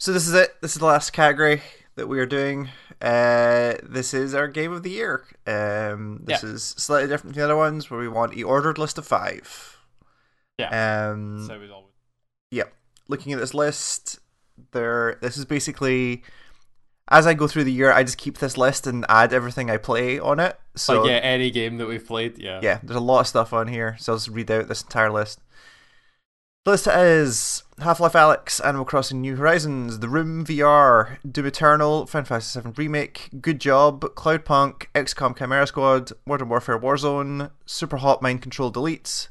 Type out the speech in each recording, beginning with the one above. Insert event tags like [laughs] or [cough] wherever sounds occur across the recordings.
So this is it. This is the last category that we are doing. Uh, this is our game of the year. Um, this Yeah. is slightly different from the other ones, where we want a ordered list of five. Yeah. Um, So we always. Yep. Looking at this list, there. This is basically as I go through the year, I just keep this list and add everything I play on it. So like yeah, any game that we've played, yeah. yeah, there's a lot of stuff on here. So I'll just read out this entire list. The list is Half-Life Alyx, Animal Crossing New Horizons, The Room VR, Doom Eternal, Final Fantasy VII Remake, Good Job, Cloudpunk, XCOM Chimera Squad, Modern Warfare Warzone, Super Hot Mind Control Deletes,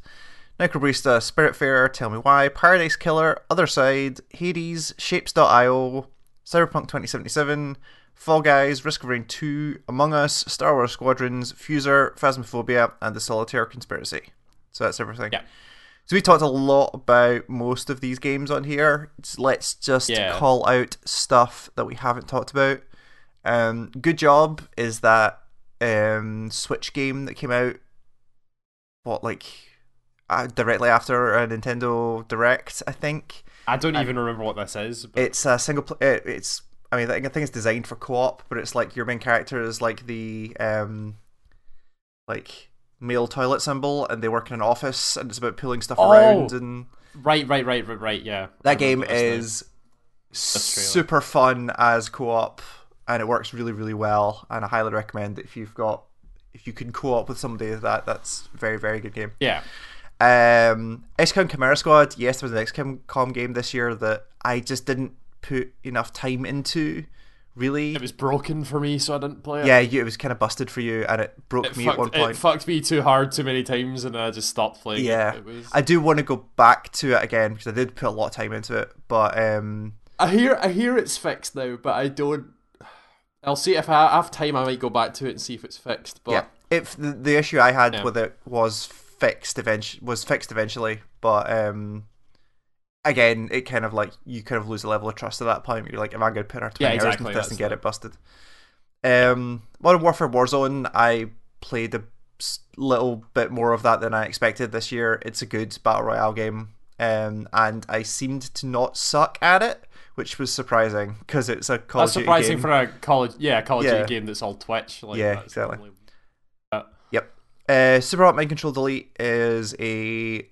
Necrobarista, Spiritfarer, Tell Me Why, Paradise Killer, Othercide, Hades, shapez.io, Cyberpunk 2077, Fall Guys, Risk of Rain 2, Among Us, Star Wars Squadrons, Fuser, Phasmophobia, and The Solitaire Conspiracy. So that's everything. Yeah. So we talked a lot about most of these games on here. Let's just Yeah. call out stuff that we haven't talked about. Um, Good Job is that um, Switch game that came out, what, like, uh, directly after a Nintendo Direct, I think. I don't even remember what this is. But It's a single. Pl- it, it's. I mean, I think it's designed for co-op, but it's like your main character is like the um, like male toilet symbol, and they work in an office, and it's about pulling stuff Oh! around. And right, right, right, right, right. Yeah. That game remember this now. is super fun as co-op, and it works really, really well. And I highly recommend if you've got if you can co-op with somebody that that's very, very good game. Yeah. Um, XCOM Chimera Squad. Yes, there was an XCOM game this year that I just didn't put enough time into. Really, It was broken for me, so I didn't play it. yeah, you, it was kind of busted for you, and it broke It me fucked, at one point. it fucked me too hard too many times, and I just stopped playing. yeah, was... I do want to go back to it again because I did put a lot of time into it, but um, I hear I hear it's fixed now, but I don't. I'll see if I have time. I might go back to it and see if it's fixed. But yeah, if the, the issue I had Yeah. with it was fixed eventually was fixed eventually, but um. Again, it kind of like you kind of lose a level of trust at that point. You're like, am I going to put our twenty Yeah, hours into this and get it busted? Um, Modern Warfare Warzone, I played a little bit more of that than I expected this year. It's a good battle royale game, um, and I seemed to not suck at it, which was surprising because it's a Call that's surprising game. for a college. Yeah, of Yeah. Game that's all Twitch. Like, Yeah, exactly. Yep. Uh, Super Hot Mind Control Delete is a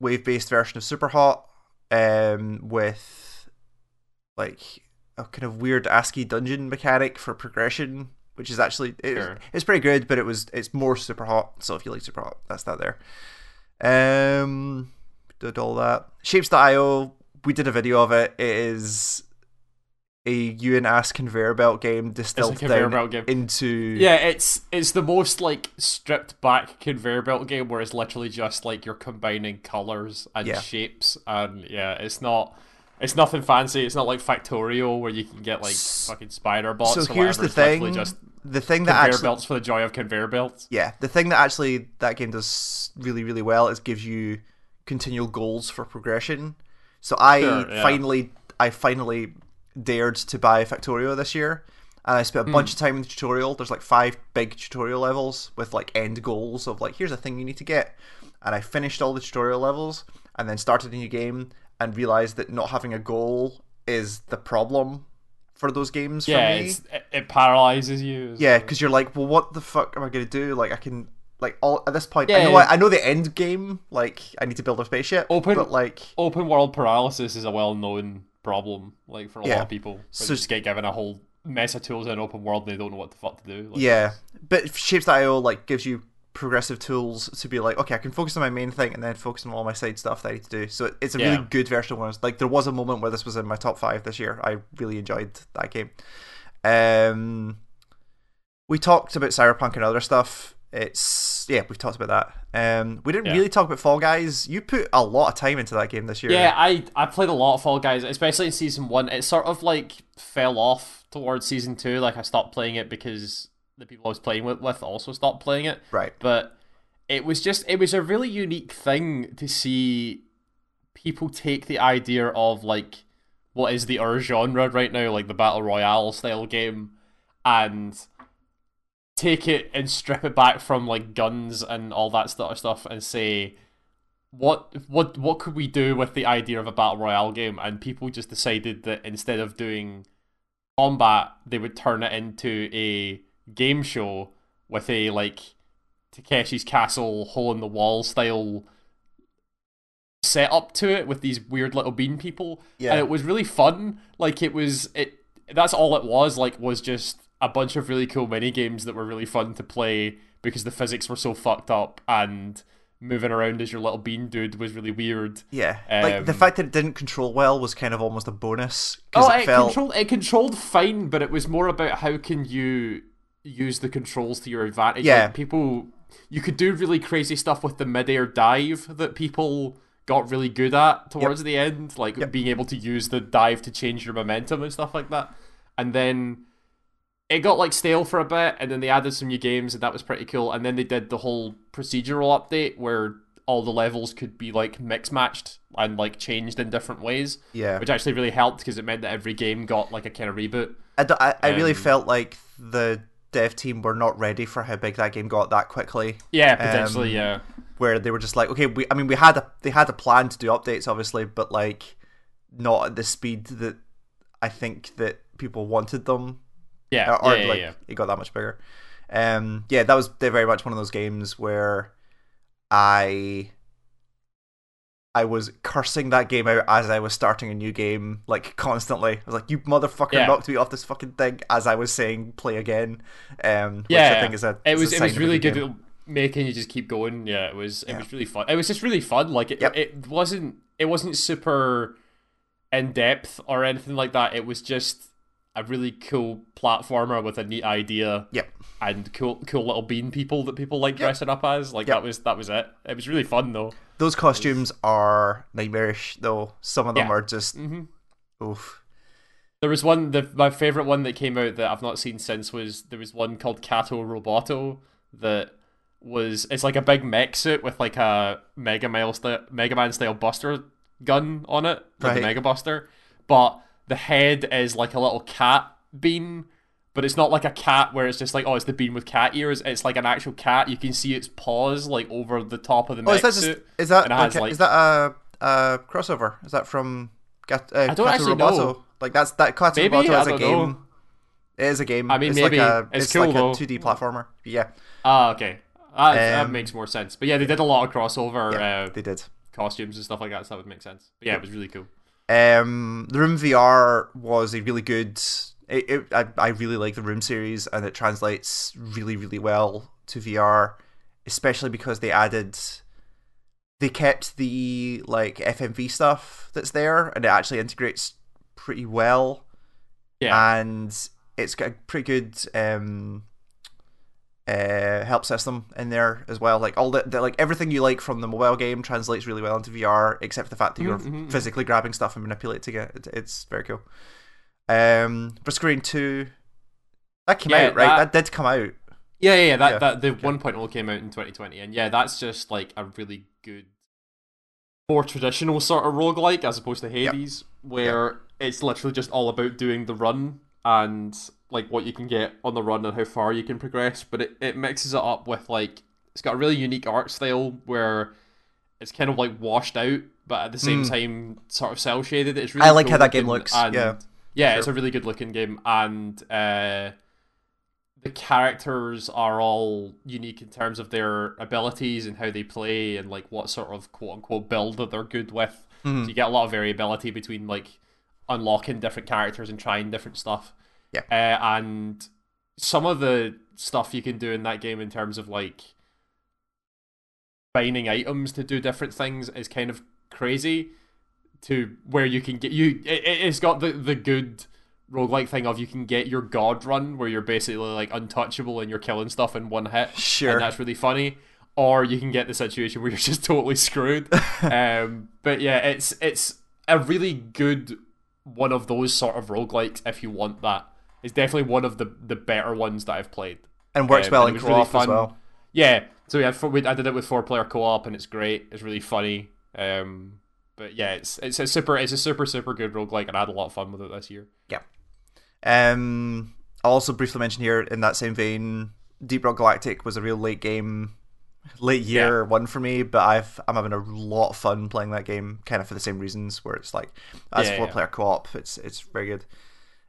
wave-based version of Super Hot, um, with like a kind of weird ASCII dungeon mechanic for progression, which is actually it, Sure. it's pretty good, but it was it's more Super Hot. So if you like Super Hot, that's that there. Um, did all that. shapez.io, we did a video of it. It is a you and ass conveyor belt game distilled down game. into Yeah, it's it's the most like stripped back conveyor belt game where it's literally just like you're combining colors and Yeah. shapes, and yeah, it's not. It's nothing fancy. It's not like Factorio where you can get like fucking spider bots. so or here's whatever. the It's thing Just the thing that conveyor actually belts for the joy of conveyor belts. yeah the thing that actually that game does really really well is gives you continual goals for progression so i Sure, yeah. finally i finally dared to buy factorio this year and i spent a bunch Hmm. of time in the tutorial there's like five big tutorial levels with like end goals of like here's a thing you need to get and i finished all the tutorial levels and then started a new game and realized that not having a goal is the problem for those games Yeah, for me it's, it, it paralyzes you. yeah, because you're like, well, what the fuck am I gonna do? Like, I can like all at this point. I Yeah. know I, I know the end game. Like, I need to build a spaceship. Open- but like, open world paralysis is a well known problem, like for a Yeah. lot of people. So- just get given a whole mess of tools in an open world and they don't know what the fuck to do. Like, yeah, but shapez.io like gives you progressive tools to be like, okay, I can focus on my main thing and then focus on all my side stuff that I need to do. So it's a Yeah. really good version of one. Like, there was a moment where this was in my top five this year. I really enjoyed that game. Um, we talked about Cyberpunk and other stuff. It's yeah, we've talked about that. Um, we didn't Yeah. really talk about Fall Guys. You put a lot of time into that game this year. Yeah, I I played a lot of Fall Guys, especially in season one. It sort of like fell off towards season two. Like I stopped playing it because the people I was playing with, with also stopped playing it. Right. But it was just it was a really unique thing to see people take the idea of like what is the our genre right now, like the battle royale style game, and take it and strip it back from like guns and all that sort of stuff and say what what what could we do with the idea of a battle royale game? And people just decided that instead of doing combat, they would turn it into a game show with a like Takeshi's Castle hole in the wall style set up to it with these weird little bean people. Yeah. And it was really fun. Like it was it that's all it was, like was just a bunch of really cool mini games that were really fun to play because the physics were so fucked up and moving around as your little bean dude was really weird. Yeah, like the Um, fact that it didn't control well was kind of almost a bonus Oh, because it, it felt controlled it controlled fine, but it was more about how can you use the controls to your advantage. Yeah. Like, people you could do really crazy stuff with the midair dive that people got really good at towards the end, like Yep. being able to use the dive to change your momentum and stuff like that. And then it got like stale for a bit, and then they added some new games, and that was pretty cool. And then they did the whole procedural update where all the levels could be like mix matched and like changed in different ways yeah. which actually really helped because it meant that every game got like a kind of reboot. I, d- I, I really um, felt like the dev team were not ready for how big that game got that quickly. Yeah, potentially. Um, yeah, Where they were just like, okay, we I mean we had a they had a plan to do updates obviously, but like not at the speed that I think that people wanted them. Yeah, or, or, yeah, like yeah. it got that much bigger. Um, yeah, that was they're very much one of those games where I I was cursing that game out as I was starting a new game, like constantly. I was like, "You motherfucker, Yeah. knocked me off this fucking thing!" As I was saying, "Play again." Um, Yeah, I think is a It is was a it was really good making you just keep going. Yeah, it was it Yeah. was really fun. It was just really fun. Like it, Yep. it wasn't it wasn't super in depth or anything like that. It was just a really cool platformer with a neat idea Yep. and cool cool little bean people that people like Yep. dressing up as. Like Yep. that was that was it. It was really fun though. Those costumes are nightmarish, though. Some of them Yeah. are just hmm oof. There was one, the, my favorite one that came out that I've not seen since was there was one called Gato Roboto that was it's like a big mech suit with like a Mega Man style, Mega Man style Buster gun on it, like Right. the Mega Buster, but the head is like a little cat bean. But it's not like a cat where it's just like oh it's the bean with cat ears. It's like an actual cat. You can see its paws like over the top of the Oh, is that just suit. is that it has, like- is that a, a crossover? Is that from Gat- uh, I don't actually Roboto? know. Like that's that Gato Maybe? Roboto is a game. know. It is a game. I mean, it's maybe like a, it's it's cool, like though. a 2D platformer. Yeah, Ah, okay. That, that Um, makes more sense. But yeah, they did a lot of crossover. yeah, uh, they did. costumes and stuff like that, so that would make sense. But yeah, it was really cool. Um, the Room VR was a really good. It, it, I, I really like the Room series, and it translates really, really well to VR, especially because they added. They kept the like FMV stuff that's there, and it actually integrates pretty well. Yeah, and it's got a pretty good um uh help system in there as well. Like all the, the like everything you like from the mobile game translates really well into VR except for the fact that you're Mhm, mhm, physically grabbing stuff and manipulating get it, it's very cool. Um for Screen 2 that came Yeah, out right? that- that, did come out. Yeah, yeah. yeah that yeah, that the 1.0 came out in 2020, and yeah, that's just like a really good, more traditional sort of roguelike as opposed to Hades, where it's literally just all about doing the run and like what you can get on the run and how far you can progress. But it, it mixes it up with like it's got a really unique art style where it's kind of like washed out, but at the same Mm. time sort of cell shaded. It's really I like cool how that game looks, and- yeah, yeah, sure. it's a really good looking game, and uh, the characters are all unique in terms of their abilities and how they play, and like what sort of quote unquote build that they're good with. Mhm. So you get a lot of variability between like unlocking different characters and trying different stuff. Yeah. uh, and some of the stuff you can do in that game in terms of like binding items to do different things is kind of crazy to where you can get you it, it- it's got the the good roguelike thing of you can get your god run where you're basically like untouchable and you're killing stuff in one hit Sure. and that's really funny or you can get the situation where you're [laughs] just totally screwed [laughs] um but yeah it's it's a really good one of those sort of roguelikes if you want that it's definitely one of the the better ones that i've played and works um, well and in was really co-op as fun. well yeah, so we had four, we, I did it with four player co op and it's great. It's really funny. Um, but yeah, it's it's a super it's a super super good roguelike and I had a lot of fun with it this year. Yeah. Um, I'll also briefly mention here in that same vein, Deep Rock Galactic was a real late game late year one for me, but I've I'm having a lot of fun playing that game, kind of for the same reasons. Where it's like as Yeah, four yeah. player co op, it's it's very good.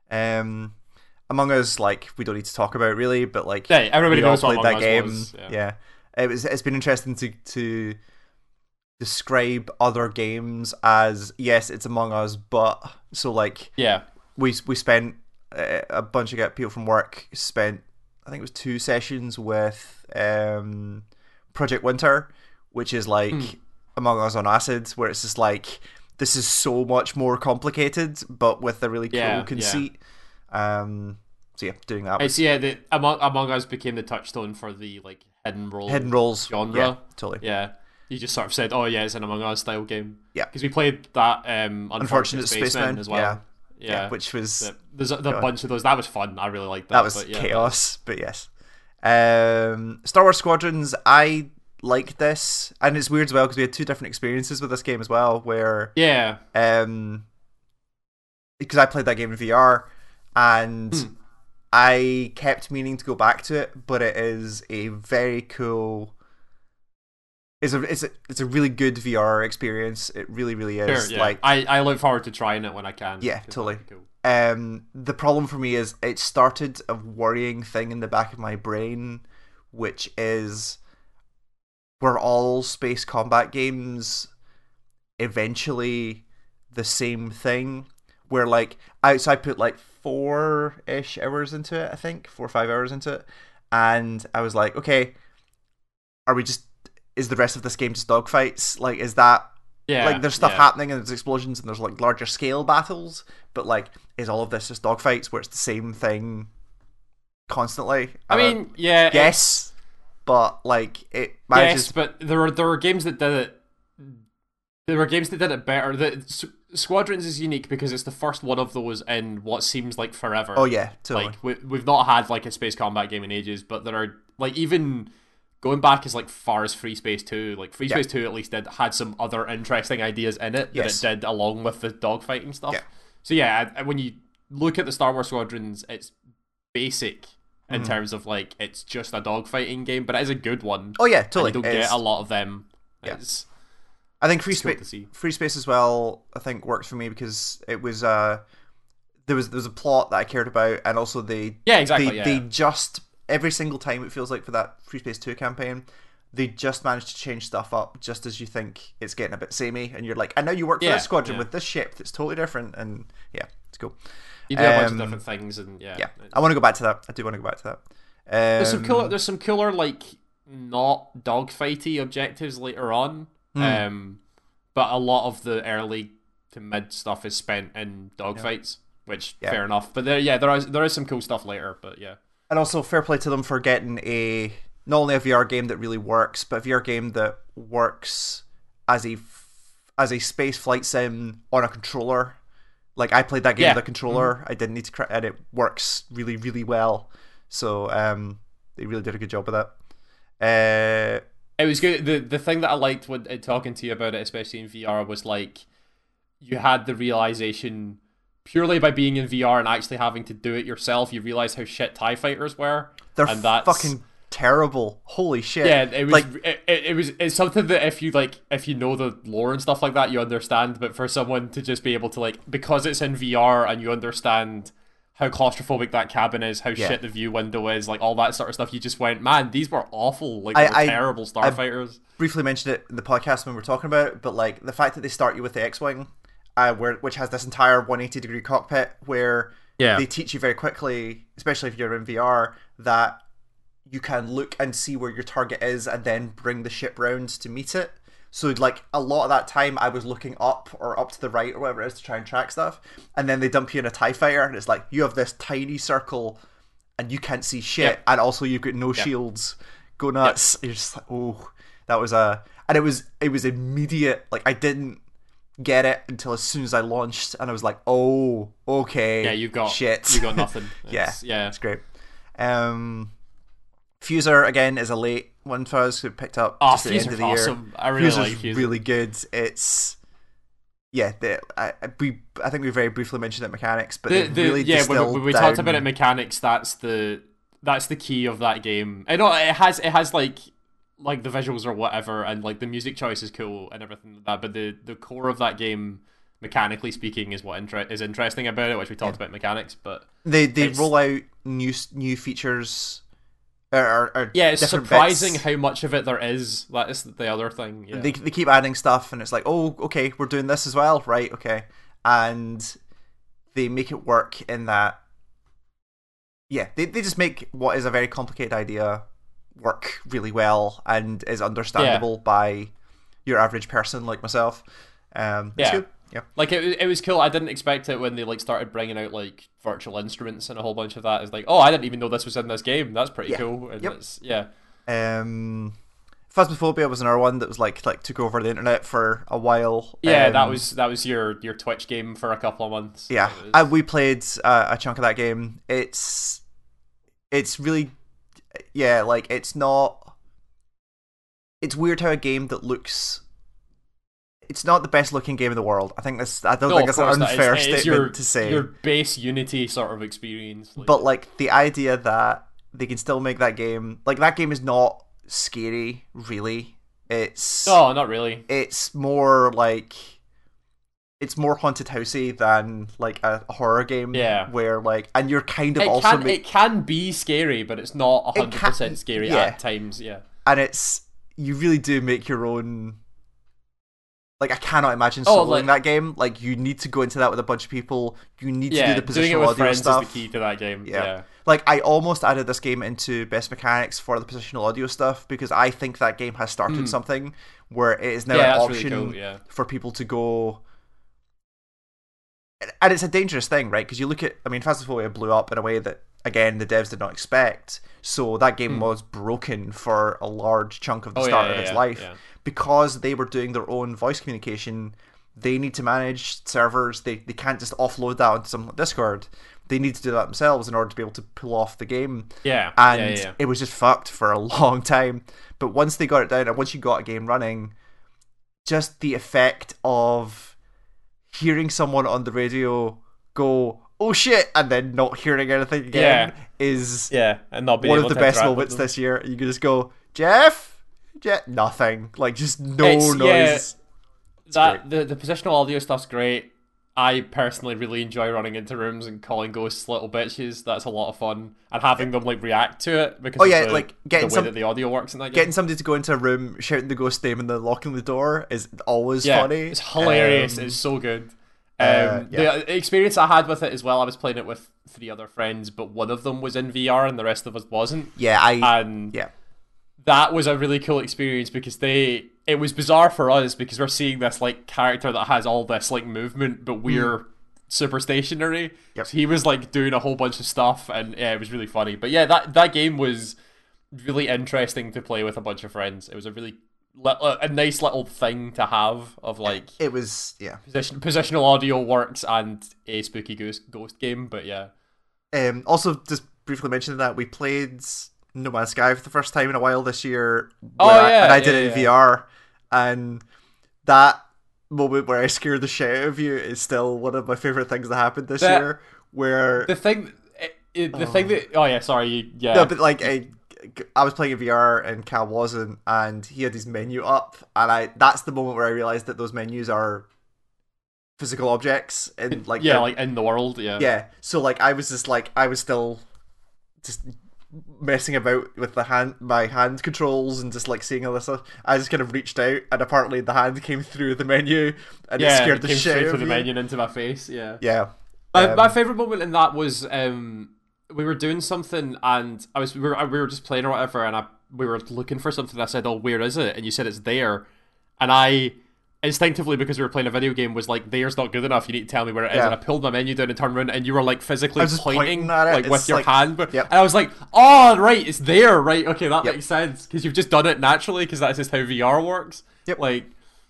Um, Among Us, like we don't need to talk about really, but like Yeah, everybody knows played that Us game. was, yeah. yeah. it was. It's been interesting to to describe other games as yes, it's Among Us, but so like Yeah, we we spent uh, a bunch of people from work spent I think it was two sessions with um, Project Winter, which is like Hmm. Among Us on acid, where it's just like this is so much more complicated, but with a really cool Yeah, yeah. Um, so yeah, doing that. Was it's yeah. The Among, Among Us became the touchstone for the like hidden role hidden roles genre. Yeah, totally. Yeah, you just sort of said, "Oh yeah, it's an Among Us style game." Yeah. because we played that um, Unfortunate, Unfortunate Spaceman, Spaceman, as well. yeah. Yeah, Yeah, which was The- there's a, the bunch of those. That was fun. I really liked that. that was but yeah, chaos, but yes. Um, Star Wars Squadrons, I like this, and it's weird as well because we had two different experiences with this game as well, where Yeah, um because I played that game in VR and Hmm. I kept meaning to go back to it, but it is a very cool it's a it's a it's a really good VR experience. It really really sure. is. Yeah. Like I, I look forward to trying it when I can. Yeah, totally. Cool. um the problem for me is it started a worrying thing in the back of my brain which is were all space combat games eventually the same thing where like I so I put like four ish hours into it I think four or five hours into it and I was like okay are we just is the rest of this game just dogfights like is that Yeah, like there's stuff yeah. happening and there's explosions and there's like larger scale battles, but like is all of this just dogfights where it's the same thing constantly? I Uh, mean, yeah, yes, but like it yes, but there were there were games that did it. There were games that did it better. The S- Squadrons is unique because it's the first one of those in what seems like forever. oh yeah, totally. like we, we've not had like a space combat game in ages but there are like even going back as like far as free space 2 like free Yeah. space 2 at least did had some other interesting ideas in it Yes. that it did along with the dogfighting stuff Yeah. so yeah when you look at the star wars squadrons it's basic in Mm-hmm. terms of like it's just a dogfighting game but it is a good one oh yeah, totally. you don't get a lot of them Yeah. it's I think free space, free space as well. I think works for me because it was uh there was there was a plot that I cared about, and also they yeah exactly they, yeah. they just every single time it feels like for that Free Space Two campaign, they just managed to change stuff up just as you think it's getting a bit samey, and you're like, I know you work for Yeah, this squadron yeah. with this ship that's totally different, and yeah, it's cool. you do a bunch of um, different things and yeah Yeah, I want to go back to that. I do want to go back to that. Um, There's some cooler. There's some cooler like not dogfighty objectives later on. Hmm. Um, but a lot of the early to mid stuff is spent in dogfights, which Yeah. fair enough. But there, yeah, there is there is some cool stuff later. But yeah, and also fair play to them for getting a not only a VR game that really works, but a VR game that works as a as a space flight sim on a controller. Like I played that game Yeah. with a controller. I didn't need to, cr- and it works really, really well. So um, they really did a good job with that. Uh, it was good. the The thing that I liked when uh, talking to you about it, especially in VR, was like you had the realization purely by being in VR and actually having to do it yourself. You realize how shit Tie Fighters were. they're and that's, fucking terrible. Holy shit! Yeah, it was like it, it, it was it's something that if you like if you know the lore and stuff like that, you understand. But for someone to just be able to like because it's in VR and you understand how claustrophobic that cabin is, how Yeah. shit the view window is, like all that sort of stuff, you just went, man, these were awful. Like I- were I- terrible starfighters. briefly mentioned it in the podcast when we were talking about it, but like the fact that they start you with the X-wing, uh, where which has this entire 180 degree cockpit, where Yeah. they teach you very quickly, especially if you're in VR, that you can look and see where your target is and then bring the ship round to meet it. So like a lot of that time, I was looking up or up to the right or whatever it is to try and track stuff, and then they dump you in a Tie fighter, and it's like you have this tiny circle, and you can't see shit, Yep. and also you've got no shields. Go nuts! You're just like, oh, that was a, and it was it was immediate. Like I didn't get it until as soon as I launched, and I was like, oh, okay, yeah, you got shit, You got nothing. [laughs] yeah, It's- yeah. it's great. Um, Fuser again is a late one for us who picked up Oh, just at the end of the year. awesome. I really Fuser's like Fuser. really good. It's yeah, the, I, I- we I think we very briefly mentioned it mechanics, but the, the, really yeah, when, when we down, talked about it mechanics, that's the that's the key of that game. I know it has it has like like the visuals or whatever, and like the music choice is cool and everything like that. But the the core of that game, mechanically speaking, is what inter- is interesting about it, which we talked about mechanics. But They they It's- roll out new new features. Or, or, or yeah, it's surprising bits. how much of it there is. That is the other thing. Yeah. They they keep adding stuff, and it's like, oh, okay, we're doing this as well, right? Okay, and they make it work in that. Yeah, they they just make what is a very complicated idea work really well and is understandable by your average person like myself. Um, Yeah. good. Yeah. Like it, it was cool. I didn't expect it when they like started bringing out like virtual instruments and a whole bunch of that. It's like, oh, I didn't even know this was in this game. That's pretty Yeah. cool. And Yep. it's, yeah, Um, Phasmophobia was another one that was like like took over the internet for a while. yeah. that Um, was that was your your Twitch game for a couple of months. Yeah, was- uh, we played uh, a chunk of that game. It's it's really yeah, like it's not. It's weird how a game that looks. It's not the best looking game in the world. I think this. I don't No, think it's an unfair statement your, to say. your base Unity sort of experience. Like, But like the idea that they can still make that game, like that game is not scary, really. It's no, not really. it's more like it's more haunted housey than like a horror game. Yeah. where like and you're kind of It also can ma- it can be scary, but it's not hundred percent scary yeah. at times. Yeah. and it's you really do make your own like I cannot imagine Oh, soloing like- that game. Like you need to go into that with a bunch of people. You need Yeah, to do the doing it positional with audio friends stuff. is the key to that game. Yeah. Yeah. Like I almost added this game into best mechanics for the positional audio stuff because I think that game has started hmm. something where it is now. Yeah, an that's really option cool, yeah. for people to go. And it's a dangerous thing, right? Because you look at, I mean, Phasmophobia blew up in a way that, again, the devs did not expect. So that game hmm. was broken for a large chunk of the. Oh, start of its life yeah. Because they were doing their own voice communication. They need to manage servers. They they can't just offload that onto something like Discord. They need to do that themselves in order to be able to pull off the game. Yeah. And yeah, yeah. it was just fucked for a [laughs] long time. But once they got it down, and once you got a game running, just the effect of hearing someone on the radio go, "Oh shit," and then not hearing anything again Yeah. is Yeah, and not being one of the best moments this year. You can just go, Jeff, Jeff, nothing, like just no It's- yeah. noise. that the the positional audio stuff's great. I personally really enjoy running into rooms and calling ghosts little bitches. That's a lot of fun, and having them like react to it because Oh, yeah, the, like, the getting way some- that the audio works in that game. Getting somebody to go into a room, shouting the ghost name, and then locking the door is always yeah, funny. it's hilarious. Um, it's so good. Um, uh, yeah. The experience I had with it as well, I was playing it with three other friends, but one of them was in VR and the rest of us wasn't. yeah, I And yeah. That was a really cool experience because they it was bizarre for us because we're seeing this like character that has all this like movement but we're super stationary Hmm. Yep. so he was like doing a whole bunch of stuff and yeah it was really funny but yeah that that game was really interesting to play with a bunch of friends it was a really a a nice little thing to have of like It was yeah. position positional audio works and a spooky ghost ghost game but yeah Um, also, just briefly mentioning that we played No Man's Sky for the first time in a while this year. Oh, where I- and I yeah, did it in yeah. VR, and that moment where I scared the shit out of you is still one of my favorite things that happened this That- year. Where the thing it, it- the thing oh. that oh yeah sorry you, yeah no, but like I, I was playing in VR and Cal wasn't, and he had his menu up, and I that's the moment where I realized that those menus are physical objects and like yeah like in the world yeah yeah so like i was just like i was still just messing about with the hand my hand controls and just like seeing all this stuff i just kind of reached out and apparently the hand came through the menu and it yeah, scared it the came shit straight out through of the me. menu and into my face. Yeah, yeah my, Um, my favorite moment in that was um, we were doing something and I was we were, we were just playing or whatever, and I we were looking for something. I said, "Oh, where is it?" And you said it's there, and I instinctively because we were playing a video game was like, "There's not good enough. You need to tell me where it is." Yeah. And I pulled my menu down and turned around, and you were like physically I was just pointing, pointing at it. like with your like- hand, Yep. and I was like, "Oh, right, it's there, right? Okay, that Yep. makes sense because you've just done it naturally because that's just how VR works." Yep. Like.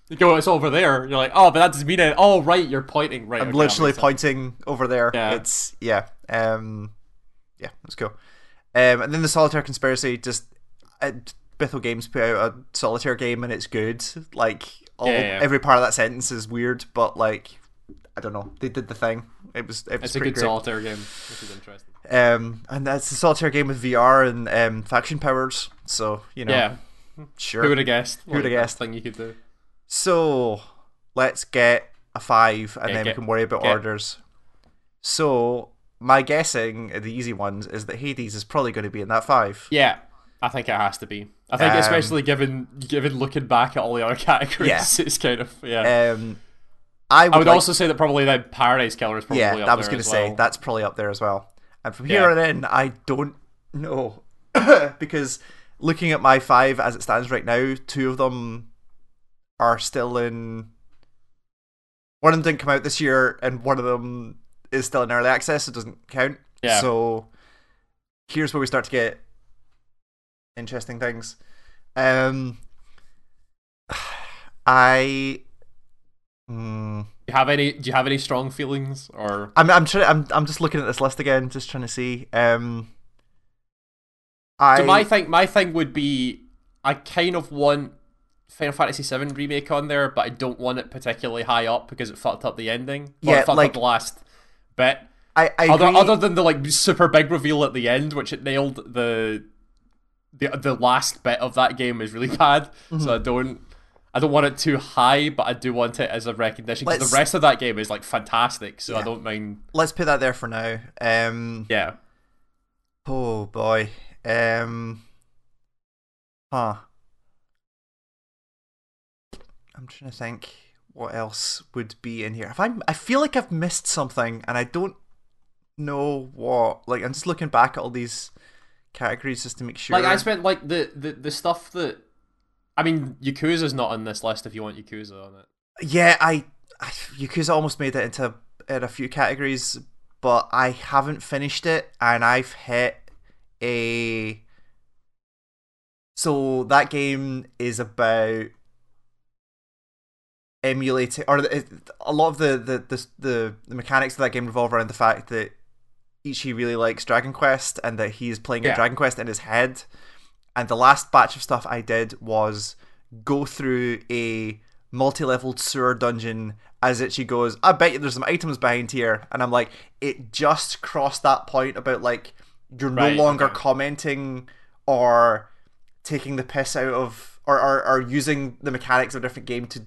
You go, it's over there. You're like, oh, but that doesn't mean it. Oh, right, you're pointing. Right, i'm okay, literally makes sense. pointing over there Yeah. it's yeah um yeah that's cool um and then the solitaire conspiracy just uh, Bithell Games put out a solitaire game and it's good like all, Yeah, yeah. every part of that sentence is weird but like I don't know they did the thing it was it was It's a good great. solitaire game, which is interesting. Um, and that's a solitaire game with VR and um, faction powers. So you know, Yeah, Sure. Who would have guessed? Who would've guessed? Thing you could do. So let's get a five, and Yeah, then get- we can worry about get- orders. So my guessing, the easy ones, is that Hades is probably going to be in that five. Yeah, I think it has to be. I think Um, especially given given looking back at all the other [laughs] categories, Yeah. it's kind of yeah. Um, I would, I would like- also say that probably the Paradise Killer is probably yeah, I was going to say well. that's probably up there as well. And from here Yeah. on in, I don't know [coughs] because looking at my five as it stands right now, two of them are still in. One of them didn't come out this year, and one of them is still in early access, so it doesn't count. Yeah. So here's where we start to get interesting things. Um, I. Hmm. Do you have any? Do you have any strong feelings or? I'm I'm trying I'm I'm just looking at this list again, just trying to see. Um I So my thing, my thing would be, I kind of want Final Fantasy VII remake on there, but I don't want it particularly high up because it fucked up the ending. Yeah, like- up the last bit. I, I Other, agree. other than the like super big reveal at the end, which it nailed the the the last bit of that game is really [laughs] bad. Mm-hmm. So I don't I don't want it too high, but I do want it as a recognition because the rest of that game is like fantastic. So I don't mind. Let's put that there for now. Um Yeah, oh boy. Um Huh. I'm trying to think what else would be in here. If I'm I feel like I've missed something and I don't know what. Like I'm just looking back at all these categories just to make sure. like I spent like the, the the stuff that. I mean, Yakuza's not on this list if you want Yakuza on it. Yeah, I, I Yakuza almost made it into in a few categories, but I haven't finished it, and I've hit a. So that game is about emulating, or it- a lot of the the, the the the mechanics of that game revolve around the fact that Ichi really likes Dragon Quest, and that he's playing a Dragon Quest in his head. And the last batch of stuff I did was go through a multi-leveled sewer dungeon as Ichi goes, I bet you there's some items behind here. And I'm like, it just crossed that point about like you're Right, no longer okay. commenting or taking the piss out of or, or, or using the mechanics of a different game to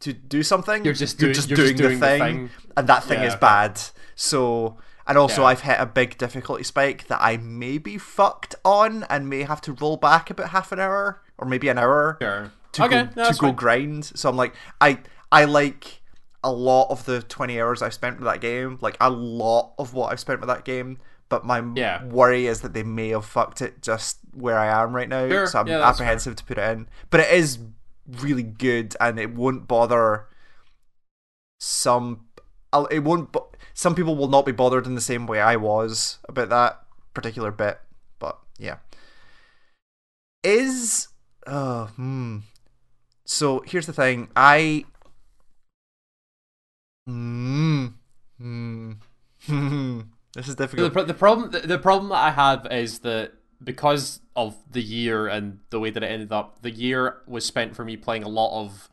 to do something. You're just doing- you're just doing, doing the, the thing, thing. and that thing Yeah, is okay. bad. So and also Yeah. I've hit a big difficulty spike that I may be fucked on and may have to roll back about half an hour or maybe an hour Sure. to okay, go no, to go grind. So I'm like, I I like a lot of the 20 hours I've spent with that game, like a lot of what I've spent with that game. But my Yeah. worry is that they may have fucked it just where I am right now. Sure, So I'm yeah, apprehensive to put it in. But it is really good, and it won't bother some. I'll- It won't. bo- Some people will not be bothered in the same way I was about that particular bit. But yeah, is uh hmm. So here's the thing. I. Mm, mm, [laughs] this is The, difficult. pro- the problem the, the problem that I have is that because of the year and the way that it ended up, the year was spent for me playing a lot of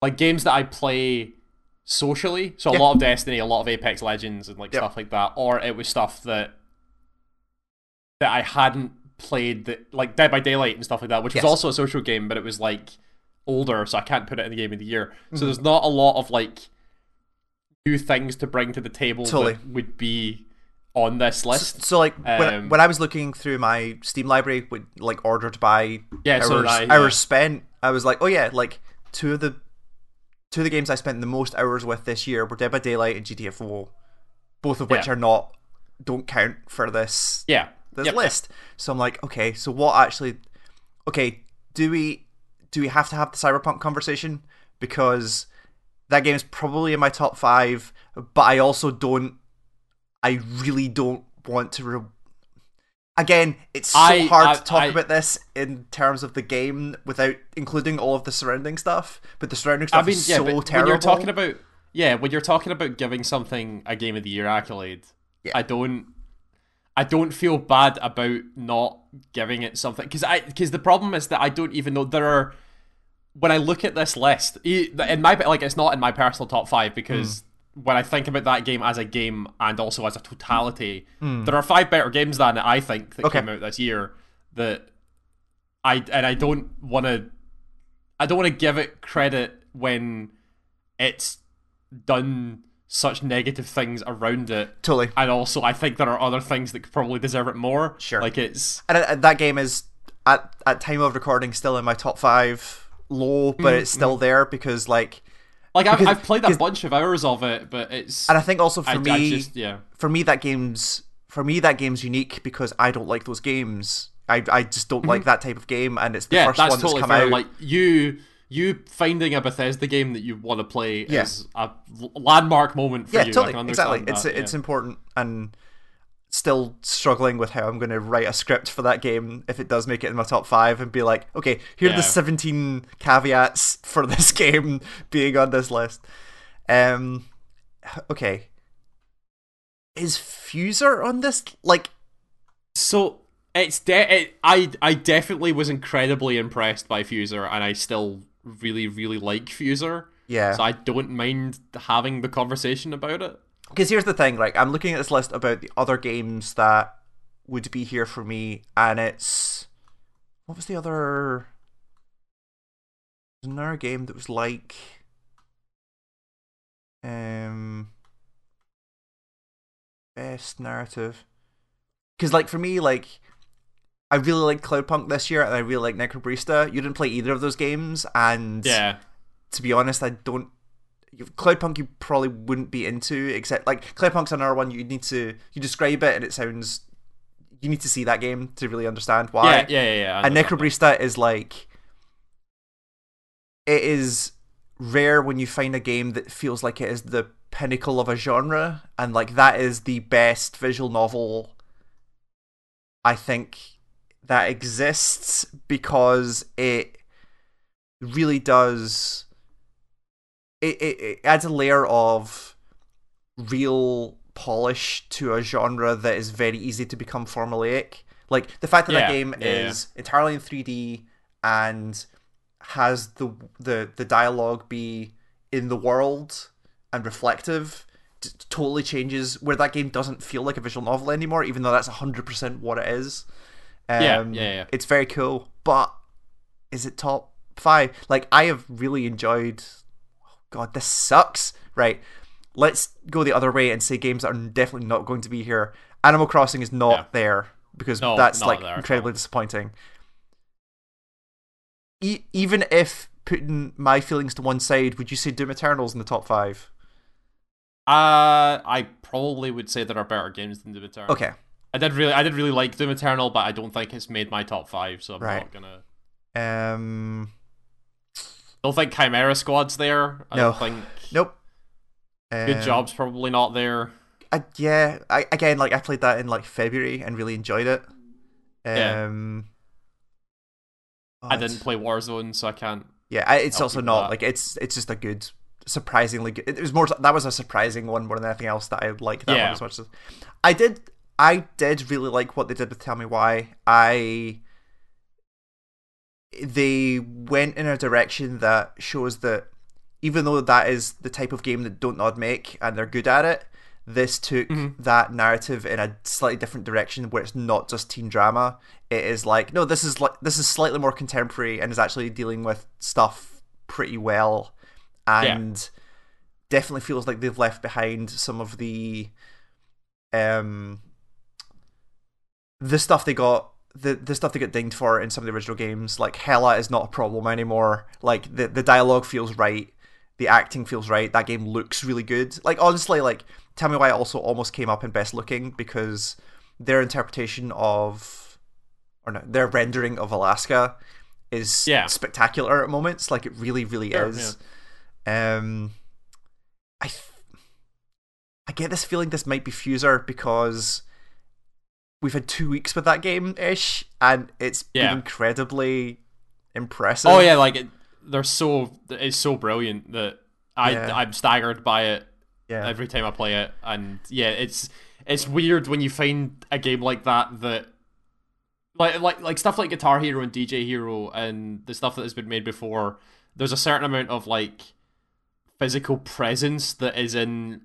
like games that I play socially. So a Yeah. lot of Destiny, a lot of Apex Legends and like Yep. stuff like that. Or it was stuff that that I hadn't played that like Dead by Daylight and stuff like that, which Yes. was also a social game, but it was like older, so I can't put it in the game of the year. Mm-hmm. So there's not a lot of like new things to bring to the table Totally. that would be on this list. So like when, Um, when I was looking through my Steam library with like ordered by Yeah, hours, so I, yeah. hours spent, I was like, oh yeah, like two of the two of the games I spent the most hours with this year were Dead by Daylight and GTA 4, both of which Yeah. are not don't count for this Yeah. this Yep. list. So I'm like, okay, so what actually? Okay, do we do we have to have the cyberpunk conversation because that game is probably in my top five, but I also don't. I really don't want to. Re- Again, it's so I- hard I- to talk I- about this in terms of the game without including all of the surrounding stuff. But the surrounding I stuff mean, is yeah, so terrible. when you're talking about yeah, when you're talking about giving something a game of the year accolade, Yeah. I don't I don't feel bad about not giving it something because I because the problem is that I don't even know there are when I look at this list in my like it's not in my personal top five because hmm. When I think about that game as a game and also as a totality, hmm. there are five better games than it I think that Okay. came out this year that I and I don't want to. I don't want to give it credit when it's done such negative things around it. Totally. And also, I think there are other things that could probably deserve it more. Sure. Like it's And uh, that game is at at time of recording still in my top five, low, but mm-hmm, it's still mm-hmm. there because like, like I've, I've played a bunch of hours of it, but it's and I think also for I, me, I just yeah. for me that game's for me that game's unique because I don't like those games. I I just don't like mhm. that type of game, and it's the. Yeah, first that's one that's come fair. out. Like you, you finding a Bethesda game that you want to play Yeah. is a landmark moment for yeah, you. Totally, exactly. It's that, it's yeah. important, and still struggling with how I'm going to write a script for that game if it does make it in my top five, and be like, okay, here are Yeah. the 17 caveats for this [laughs] game being on this list. Um, okay, is Fuser on this? Like, So it's de- it, I I definitely was incredibly impressed by Fuser, and I still really really like Fuser. yeah, So I don't mind having the conversation about it. Because here's the thing like i'm looking at this list about the other games that would be here for me and it's what was the other there's another game that was like um best narrative because like for me like i really like cloudpunk this year and i really like necrobarista you didn't play either of those games and Yeah, to be honest, I don't. Cloudpunk you probably wouldn't be into, except like Cloudpunk's another one you need to you describe it and it sounds. You need to see that game to really understand why. yeah, yeah, yeah. yeah. And that. Necrobarista is like. It is rare when you find a game that feels like it is the pinnacle of a genre, and like that is the best visual novel. I think that exists because it really does it, it, it adds a layer of real polish to a genre that is very easy to become formulaic. Like the fact that that game yeah, is entirely in 3D and has the the the dialogue be in the world and reflective t- totally changes where that game doesn't feel like a visual novel anymore even though that's 100% what it is um, Yeah, yeah, yeah. it's very cool but is it top five like i have really enjoyed god this sucks right let's go the other way and say games that are definitely not going to be here animal crossing is not Yeah. there because No, that's like there incredibly all. disappointing e- even if putting my feelings to one side would you say doom eternal's in the top five Uh, I probably would say there are better games than Doom Eternal. okay I did really, I did really like Doom Eternal, but I don't think it's made my top five, so I'm Right. not gonna. um Don't think Chimera Squad's there. I No. don't think nope Good Um, Job's probably not there. I, yeah, I again like I played that in like February and really enjoyed it. Yeah. Um, I didn't play Warzone, so I can't. Yeah, I, it's also not that. like it's it's just a good, surprisingly good. It was more that was a surprising one more than anything else that I liked that Yeah. one as much as I did. I did really like what they did with Tell Me Why. I they went in a direction that shows that even though that is the type of game that Don't Nod make and they're good at it, this took Mm-hmm. that narrative in a slightly different direction where it's not just teen drama. It is like no, this is like this is slightly more contemporary and is actually dealing with stuff pretty well, and definitely feels like they've left behind some of the um the stuff they got the the stuff they get dinged for in some of the original games like hella is not a problem anymore. Like the the dialogue feels right. The acting feels right. That game looks really good. Like honestly like tell me why it also almost came up in best looking because their interpretation of or no their rendering of alaska is Yeah. spectacular at moments. Like it really really Sure, is. um i th- i get this feeling this might be fuser because we've had two weeks with that game ish and it's Yeah. been incredibly impressive Oh yeah, like it, they're so it's so brilliant that I Yeah. I'm staggered by it yeah every time I play it, and yeah, it's it's weird when you find a game like that that like like like stuff like Guitar Hero and DJ Hero and the stuff that has been made before. There's a certain amount of like physical presence that is in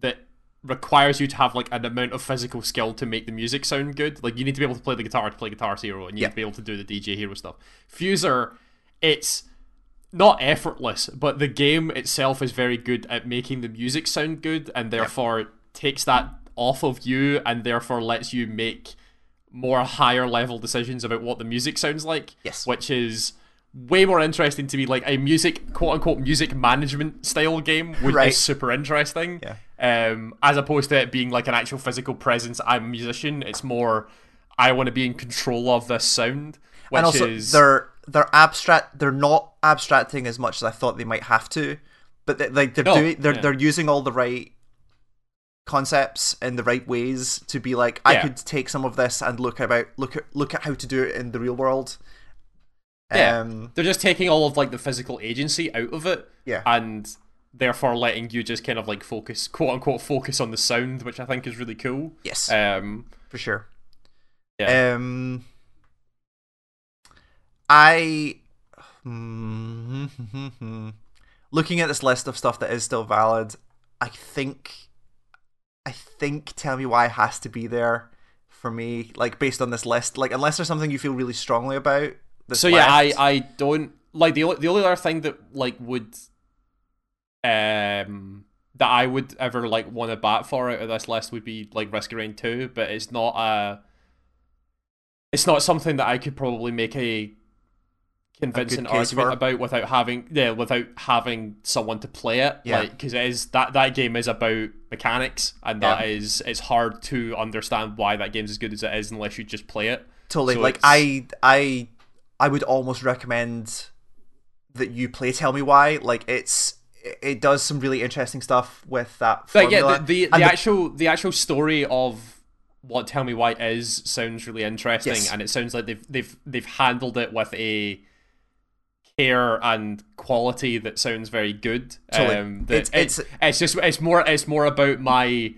that requires you to have like an amount of physical skill to make the music sound good. Like you need to be able to play the guitar to play Guitar Hero, and you Yeah. need to be able to do the DJ Hero stuff. Fuser, it's not effortless, but the game itself is very good at making the music sound good, and therefore takes that off of you, and therefore lets you make more higher level decisions about what the music sounds like. Yes. which is way more interesting to me. Like a music, quote unquote, music management style game would Right. be super interesting. Yeah. Um, as opposed to it being like an actual physical presence. I'm a musician. It's more, I want to be in control of this sound, which and also is they're they're abstract. They're not abstracting as much as I thought they might have to, but they, like they're No, doing they're yeah. they're using all the right concepts in the right ways to be like I Yeah. could take some of this and look about look at look at how to do it in the real world. Yeah. Um, they're just taking all of like the physical agency out of it. Yeah. and therefore letting you just kind of like focus, quote unquote, focus on the sound, which I think is really cool. yes, Um, for sure. yeah. Um, I [laughs] looking at this list of stuff that is still valid. I think, I think, tell me why has to be there for me. Like based on this list, like unless there's something you feel really strongly about. So yeah, I I don't like the only the only other thing that like would um that I would ever like want to bat for out of this list would be like Risk of Rain two, but it's not a it's not something that I could probably make a convincing case argument for. about without having yeah without having someone to play it Yeah. like because it is that that game is about mechanics and Yeah. that is it's hard to understand why that game's as good as it is unless you just play it totally so like it's- I I I would almost recommend that you play Tell Me Why. Like it's it- does some really interesting stuff with that But yeah, the the, the actual the actual story of what Tell Me Why is sounds really interesting, Yes. and it sounds like they've they've they've handled it with a care and quality that sounds very good. Totally. Um, It's- it's, it's- it's just it's more it's more about my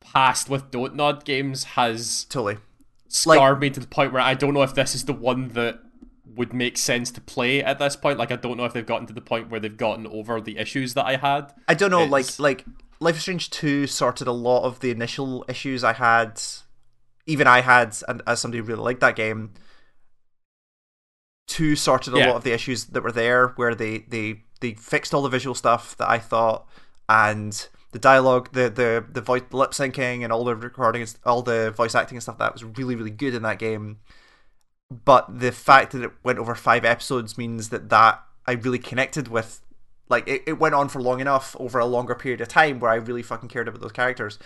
past with Don't Nod games has totally. scarred me to the point where I don't know if this is the one that would make sense to play at this point. Like I don't know if they've gotten to the point where they've gotten over the issues that I had. I don't know, like It's- like Life is Strange two sorted a lot of the initial issues I had, even I had, and as somebody who really liked that game. Two sorted a Yeah. lot of the issues that were there, where they they they fixed all the visual stuff that I thought, and the dialogue, the the the voice lip syncing, and all the recording, and all the voice acting and stuff that was really really good in that game. But the fact that it went over five episodes means that that I really connected with like it, it went on for long enough over a longer period of time where I really fucking cared about those characters.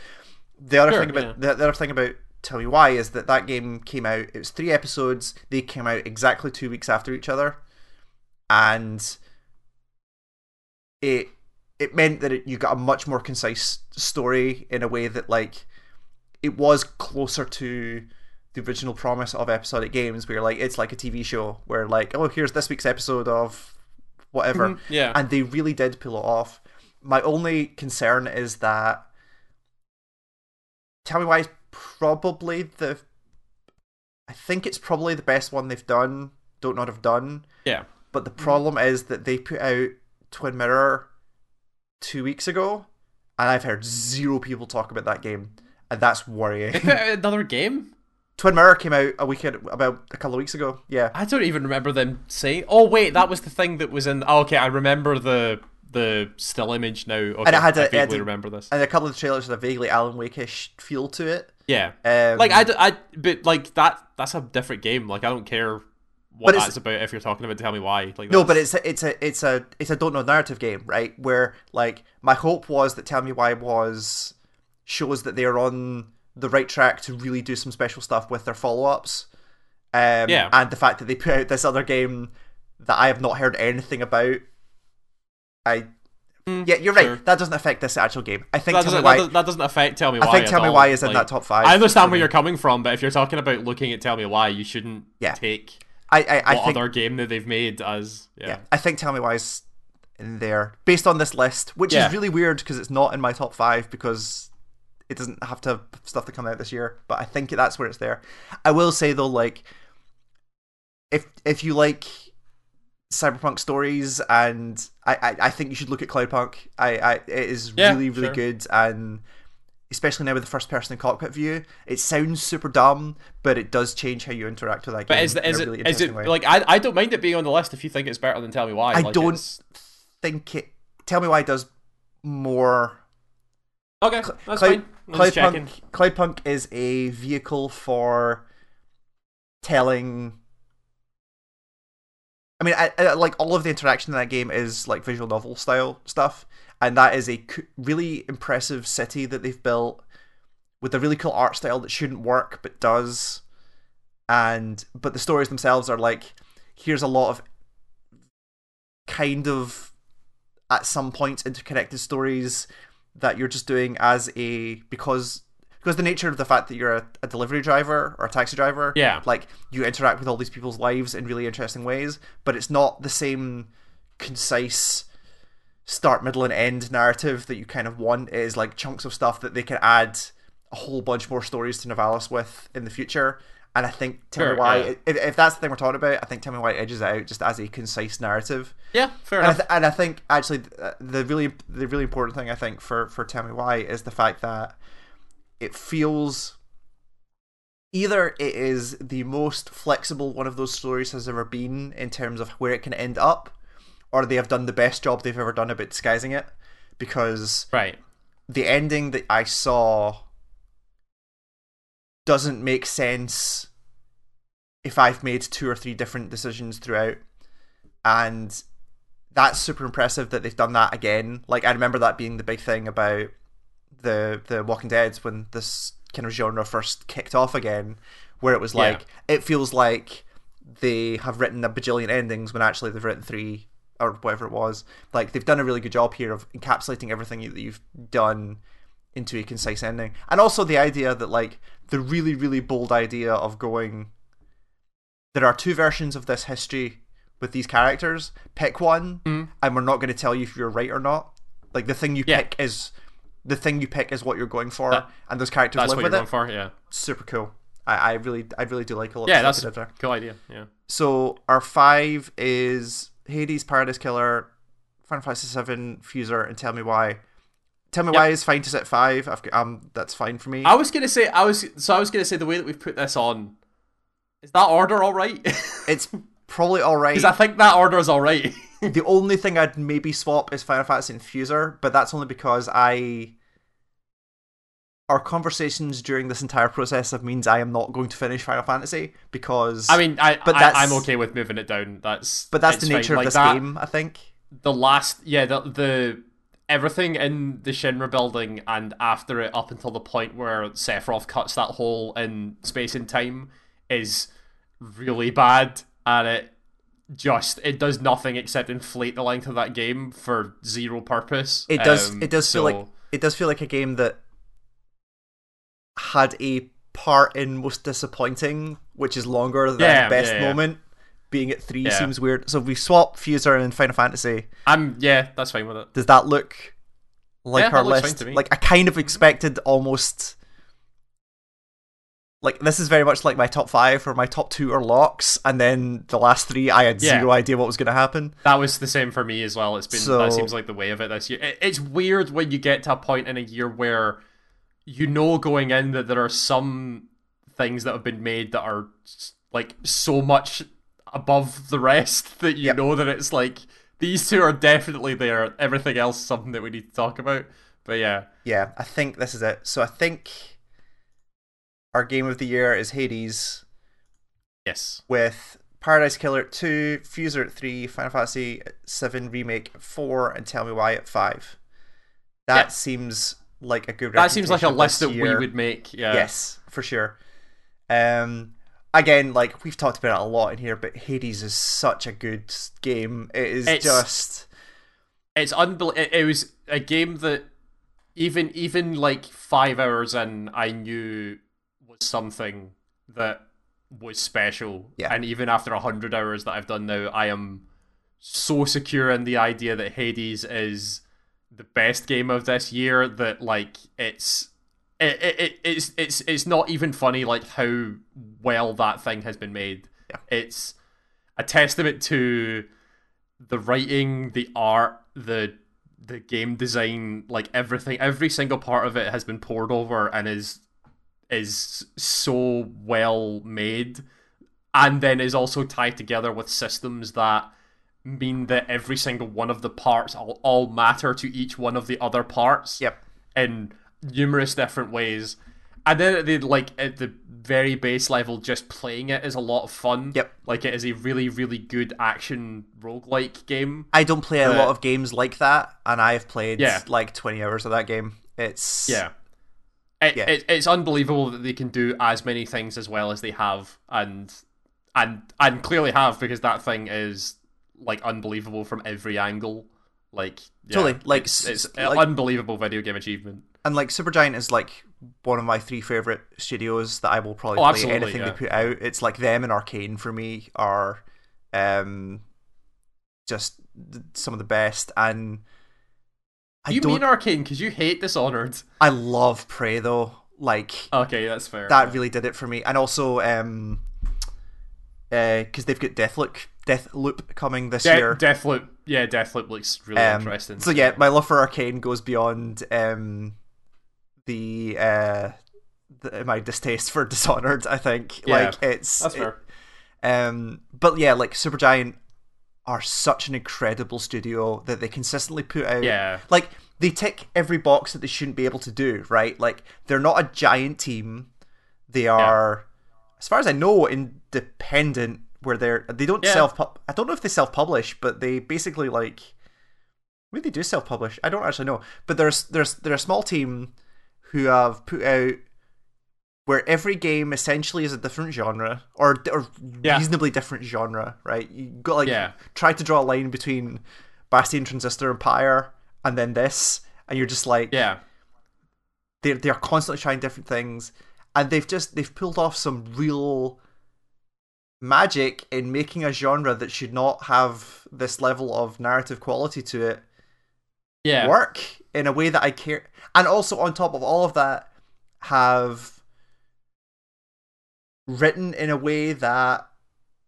The other Sure, thing about the, the other thing about Tell Me Why is that that game came out. It was three episodes. They came out exactly two weeks after each other, and it it meant that it, you got a much more concise story in a way that like it was closer to the original promise of episodic games where like it's like a TV show where like oh here's this week's episode of whatever mm-hmm. Yeah. and they really did pull it off. My only concern is that Tell Me Why is probably the I think it's probably the best one they've done, Don't Nod have done. yeah. But the mm-hmm. problem is that they put out Twin Mirror two weeks ago, and I've heard zero people talk about that game, and that's worrying. They put out [laughs] another game? Twin Mirror came out a week about a couple of weeks ago. Yeah, I don't even remember them saying. Oh wait, that was the thing that was in. Oh, okay, I remember the the still image now. Okay, And it had a- I it had vaguely a- remember this. and a couple of the trailers had a vaguely Alan Wake-ish feel to it. yeah, Um, like I, but like that. That's a different game. Like I don't care what that's about. If you're talking about, tell me why. Like No, but it's a, it's a it's a it's a Don't Nod narrative game, right? Where like my hope was that Tell Me Why was shows that they're on the right track to really do some special stuff with their follow ups. Um, Yeah. and the fact that they put out this other game that I have not heard anything about. I Mm, yeah, you're right. That doesn't affect this actual game. I think That doesn't, Why. that, does- that doesn't affect Tell Me Why. I think Tell Me all. Why is in that top five. I understand where you're coming from, but if you're talking about looking at Tell Me Why, you shouldn't Yeah. take I I, I what think other game that they've made as yeah. yeah, I think Tell Me Why is in there based on this list, which Yeah. is really weird because it's not in my top five because it doesn't have to have stuff to come out this year. But I think that's where it's there. I will say though, like if if you like cyberpunk stories, and I I, I think you should look at Cloudpunk. I I it is Yeah, really really sure. good and. especially now with the first person cockpit view, it sounds super dumb, but it does change how you interact with that game. But is, is a it really is it way. like I I don't mind it being on the list if you think it's better than Tell Me Why. I Like, don't it's- think it. Tell me why it does more. Okay, that's Cloud, fine. I'm just checking. Cloudpunk, Cloudpunk is a vehicle for telling. I mean, I, I, like all of the interaction in that game is like visual novel style stuff, and that is a really impressive city that they've built with a really cool art style that shouldn't work but does, and but the stories themselves are like, here's a lot of kind of at some points interconnected stories that you're just doing as a because because the nature of the fact that you're a, a delivery driver or a taxi driver Yeah. like you interact with all these people's lives in really interesting ways but it's not the same concise start middle and end narrative that you kind of want it is like chunks of stuff that they can add a whole bunch more stories to Novalis with in the future and I think tell Sure, me why yeah. if, if that's the thing we're talking about I think tell me why edges out just as a concise narrative Yeah, fair and I, th- and I think actually uh, the really the really important thing I think for for Tell Me Why is the fact that it feels either it is the most flexible one of those stories has ever been in terms of where it can end up, or they have done the best job they've ever done about disguising it, because right. the ending that I saw doesn't make sense if I've made two or three different decisions throughout. And that's super impressive that they've done that again. Like I remember that being the big thing about the the Walking Dead when this kind of genre first kicked off again, where it was Yeah. like it feels like they have written a bajillion endings when actually they've written three or whatever it was. Like they've done a really good job here of encapsulating everything that you've done into a concise ending. And also the idea that like the really really bold idea of going there are two versions of this history with these characters. Pick one Mhm. and we're not going to tell you if you're right or not. Like the thing you Yeah. pick is the thing you pick is what you're going for That- and those characters That's live what with you're it. going for. Yeah. Super cool. I, I really I really do like a lot Yeah, of that's stuff there. a cool idea. Yeah. So our five is Hades, Paradise Killer, Final Fantasy Seven, Fuser, and Tell Me Why. Tell Me Yep. Why is fine to sit five. I've got, um, that's fine for me. I was gonna say I was so I was gonna say the way that we've put this on is that order all right? [laughs] It's probably all right. Because I think that order is all right. [laughs] the only thing I'd maybe swap is Final Fantasy and Fuser, but that's only because I. Our conversations during this entire process of means I am not going to finish Final Fantasy because I mean, I, But I I'm okay with moving it down. That's but that's the nature fine. of Like this that- game. I think. The last, yeah, the the everything in the Shinra building and after it, up until the point where Sephiroth cuts that hole in space and time, is really bad, and it just it does nothing except inflate the length of that game for zero purpose. It does. Um, it does feel like it does feel like a game that had a part in most disappointing, which is longer than Yeah, best yeah, yeah. moment. Being at three Yeah. seems weird. So if we swap Fuser and Final Fantasy. I'm yeah, that's fine with it. Does that look like Yeah, our that looks fine list? to me. Like I kind of expected almost. Like this is very much like my top five, or my top two are locks, and then the last three I had Yeah. zero idea what was going to happen. That was the same for me as well. It's been So- that seems like the way of it this year. It, it's weird when you get to a point in a year where you know going in that there are some things that have been made that are like so much above the rest [laughs] that you Yep. know that it's like these two are definitely there. Everything else is something that we need to talk about. But yeah, Yeah, I think this is it. So I think our game of the year is Hades. yes, with Paradise Killer at 2, Fuser at 3, Final Fantasy 7 Remake at 4, and Tell Me Why at 5. That Yeah. seems like a good that seems like a list this that we would make. Yeah, Yes, for sure. Um, again, like we've talked about it a lot in here, but Hades is such a good game. It is It's- just it's unbelievable. it, it was a game that even even like five hours in i knew was something that was special Yeah. and even after a hundred hours that i've done now i am so secure in the idea that hades is the best game of this year that like it's it, it, it it's it's it's not even funny like how well that thing has been made Yeah. it's a testament to the writing, the art, the the game design, like everything, every single part of it has been poured over and is is so well made, and then is also tied together with systems that mean that every single one of the parts all, all matter to each one of the other parts Yep. in numerous different ways. And then at the like at the very base level, just playing it is a lot of fun. Yep. Like it is a really, really good action roguelike game. I don't play a lot of games like that, and I've played Yeah. like 20 hours of that game. It's Yeah. It, Yeah. It, it's unbelievable that they can do as many things as well as they have and and and clearly have because that thing is like unbelievable from every angle. Like yeah, Totally, like, it's, it's like- unbelievable video game achievement. And like Supergiant is like one of my three favorite studios that I will probably Oh, play anything yeah. they put out. It's like them and Arkane for me are um just some of the best and I you don't mean Arkane because you hate Dishonored? I love Prey though. Like Okay, that's fair. that really did it for me. And also um uh cuz they've got Deathloop Deathloop coming this De- year. Deathloop, yeah, Deathloop looks really Um, interesting. So yeah, my love for Arkane goes beyond um, the, uh, the my distaste for [laughs] Dishonored. I think Yeah, like it's that's fair. um, but yeah, like Supergiant are such an incredible studio that they consistently put out. Yeah. like they tick every box that they shouldn't be able to do. Right, like they're not a giant team. They are, as far as I know, independent. Where they're they don't Yeah. self. I don't know if they self publish, but they basically like Maybe they do self publish. I don't actually know. But there's there's they're a small team who have put out where every game essentially is a different genre or or Yeah. reasonably different genre, right? You got like Yeah. try to draw a line between Bastion, Transistor, Pyre, and then this, and you're just like Yeah. they're they're constantly trying different things, and they've just they've pulled off some real magic in making a genre that should not have this level of narrative quality to it Yeah. work in a way that I care, and also on top of all of that, have written in a way that,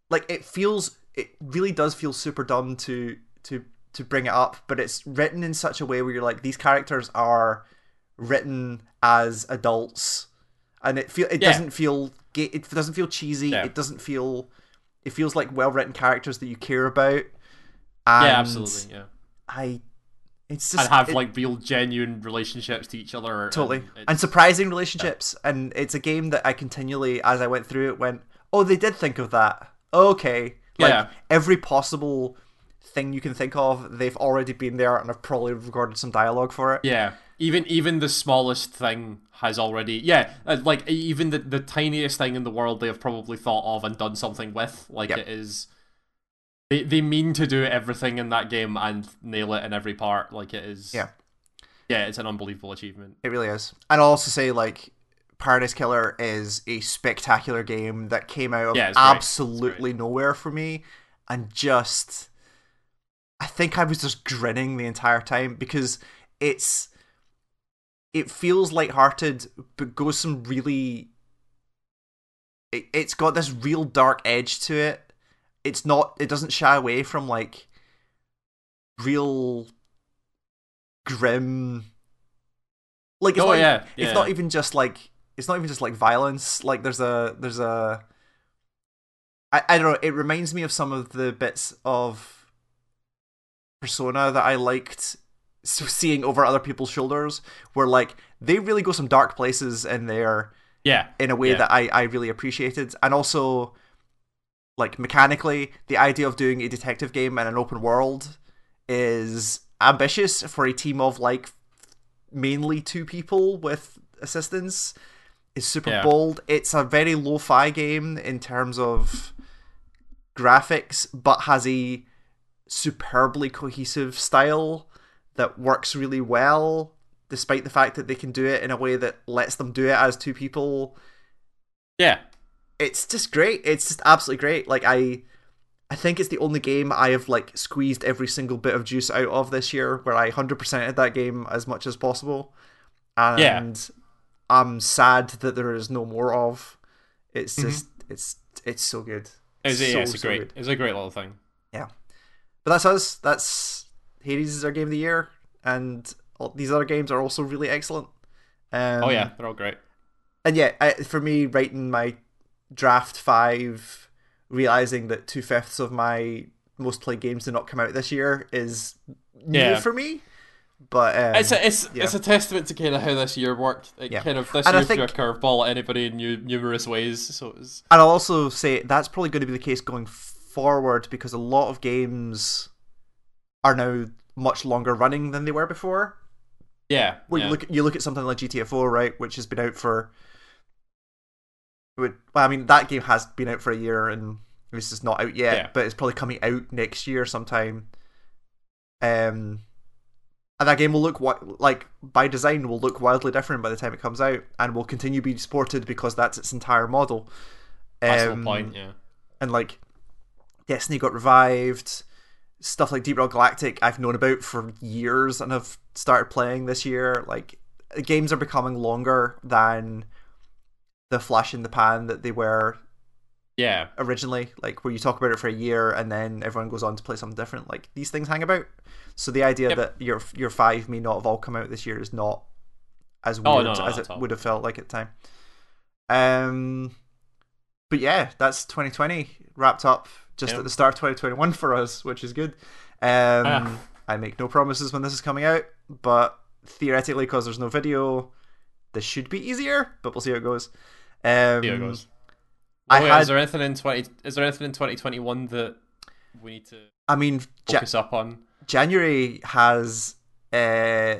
like, it feels, it really does feel super dumb to to to bring it up, but it's written in such a way where you're like, these characters are written as adults, and it feel it Yeah. doesn't feel it doesn't feel cheesy. Yeah. It doesn't feel. It feels like well written characters that you care about. And yeah, absolutely. Yeah. I it's just And have it- like real, genuine relationships to each other. totally and and, surprising relationships and it's a game that I continually as I went through it went oh they did think of that okay like Yeah. every possible thing you can think of they've already been there and have probably recorded some dialogue for it Yeah, even even the smallest thing has already yeah, uh, like even the the tiniest thing in the world they have probably thought of and done something with. Like Yep. it is, they they mean to do everything in that game and nail it in every part. Like it is. Yeah. yeah, it's an unbelievable achievement. it really is and I'll also say like Paradise Killer is a spectacular game that came out of Yeah, it's great. It's absolutely nowhere for me and just I think I was just grinning the entire time because it's it feels lighthearted but goes some really it, it's got this real dark edge to it. It's not it doesn't shy away from like real grim like it's Oh, not, yeah, it's yeah. not even just like it's not even just like violence like there's a there's a I, I don't know it reminds me of some of the bits of persona that i liked seeing over other people's shoulders where like they really go some dark places in there Yeah, in a way Yeah. that I, I really appreciated and also like mechanically the idea of doing a detective game in an open world is ambitious for a team of like mainly two people with assistance is super Yeah. bold. It's a very lo-fi game in terms of graphics but has a superbly cohesive style that works really well despite the fact that they can do it in a way that lets them do it as two people. Yeah, it's just great it's just absolutely great like i i think it's the only game i have like squeezed every single bit of juice out of this year where i 100%ed that game as much as possible and Yeah. i'm sad that there is no more of it's just it's it's so good it's, yeah, so, it's a so great, good. it's a great little thing. Yeah. But that's us that's hades is our game of the year and all, these other games are also really excellent. Um, oh yeah, they're all great. and yeah, I, for me, writing my draft five, realizing that two fifths of my most played games did not come out this year is new Yeah. for me. But um, It's a, it's yeah. it's a testament to kind of how this year worked. It Yeah. kind of this And year threw a curveball at anybody in new, numerous ways. So it was And I'll also say that's probably going to be the case going forward because a lot of games are now much longer running than they were before. yeah. Yeah. you look you look at something like GTA 4, right, which has been out for would- well, I mean that game has been out for a year and it's just not out yet, Yeah. but it's probably coming out next year sometime. Um and that game will look wi- like by design will look wildly different by the time it comes out and will continue being supported because that's its entire model. That's the Um, point. Yeah. and like Destiny got revived. Stuff like Deep Rock Galactic I've known about for years and I've started playing this year. Like games are becoming longer than the flash in the pan that they were Yeah. originally. Like where you talk about it for a year and then everyone goes on to play something different. Like these things hang about. So the idea Yep. that your your five may not have all come out this year is not as Oh, weird no, no, as it would have felt like at the time. Um, but yeah, that's 2020 wrapped up just Yep. at the start of 2021 for us, which is good. Um, Ah. I make no promises when this is coming out, but theoretically, because there's no video, this should be easier. But we'll see how it goes. Um, See how it goes. Oh, wait, had- Is there anything in twenty? Is there anything in twenty twenty one that we need to I mean, Ja- focus up on? January has uh,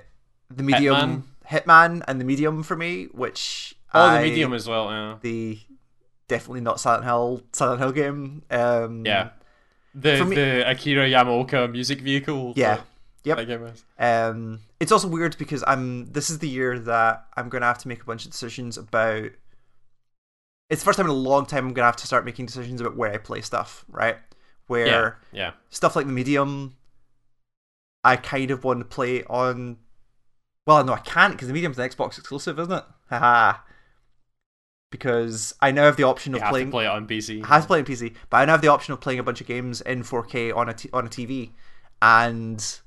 the medium Hitman. and the medium for me, which Oh, I- the medium as well. Yeah. the definitely not Silent Hill Silent Hill game. Um, Yeah. The me- the Akira Yamaoka music vehicle. Yeah. that- Yep. That game is. Um, it's also weird because I'm. This is the year that I'm going to have to make a bunch of decisions about. It's the first time in a long time I'm going to have to start making decisions about where I play stuff. Right, where Yeah. Yeah. stuff like the medium, I kind of want to play on. Well, no, I can't because the medium's an Xbox exclusive, isn't it? Haha. Because I now have the option You of playing. to play it on PC. I have to play on PC, but I now have the option of playing a bunch of games in 4K on a t- on a TV, and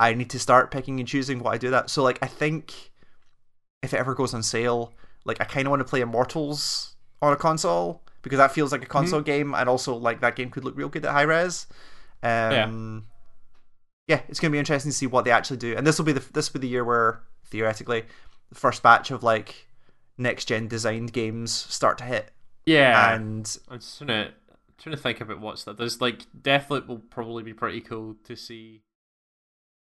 I need to start picking and choosing what I do that. So like I think if it ever goes on sale, like I kind of want to play Immortals on a console because that feels like a console game, and also like that game could look real good at high res. Um, yeah. it's gonna be interesting to see what they actually do, and this will be the this will be the year where theoretically the first batch of like next gen designed games start to hit, Yeah. and I'm just trying to trying to think about what's that. There's like Deathloop will probably be pretty cool to see.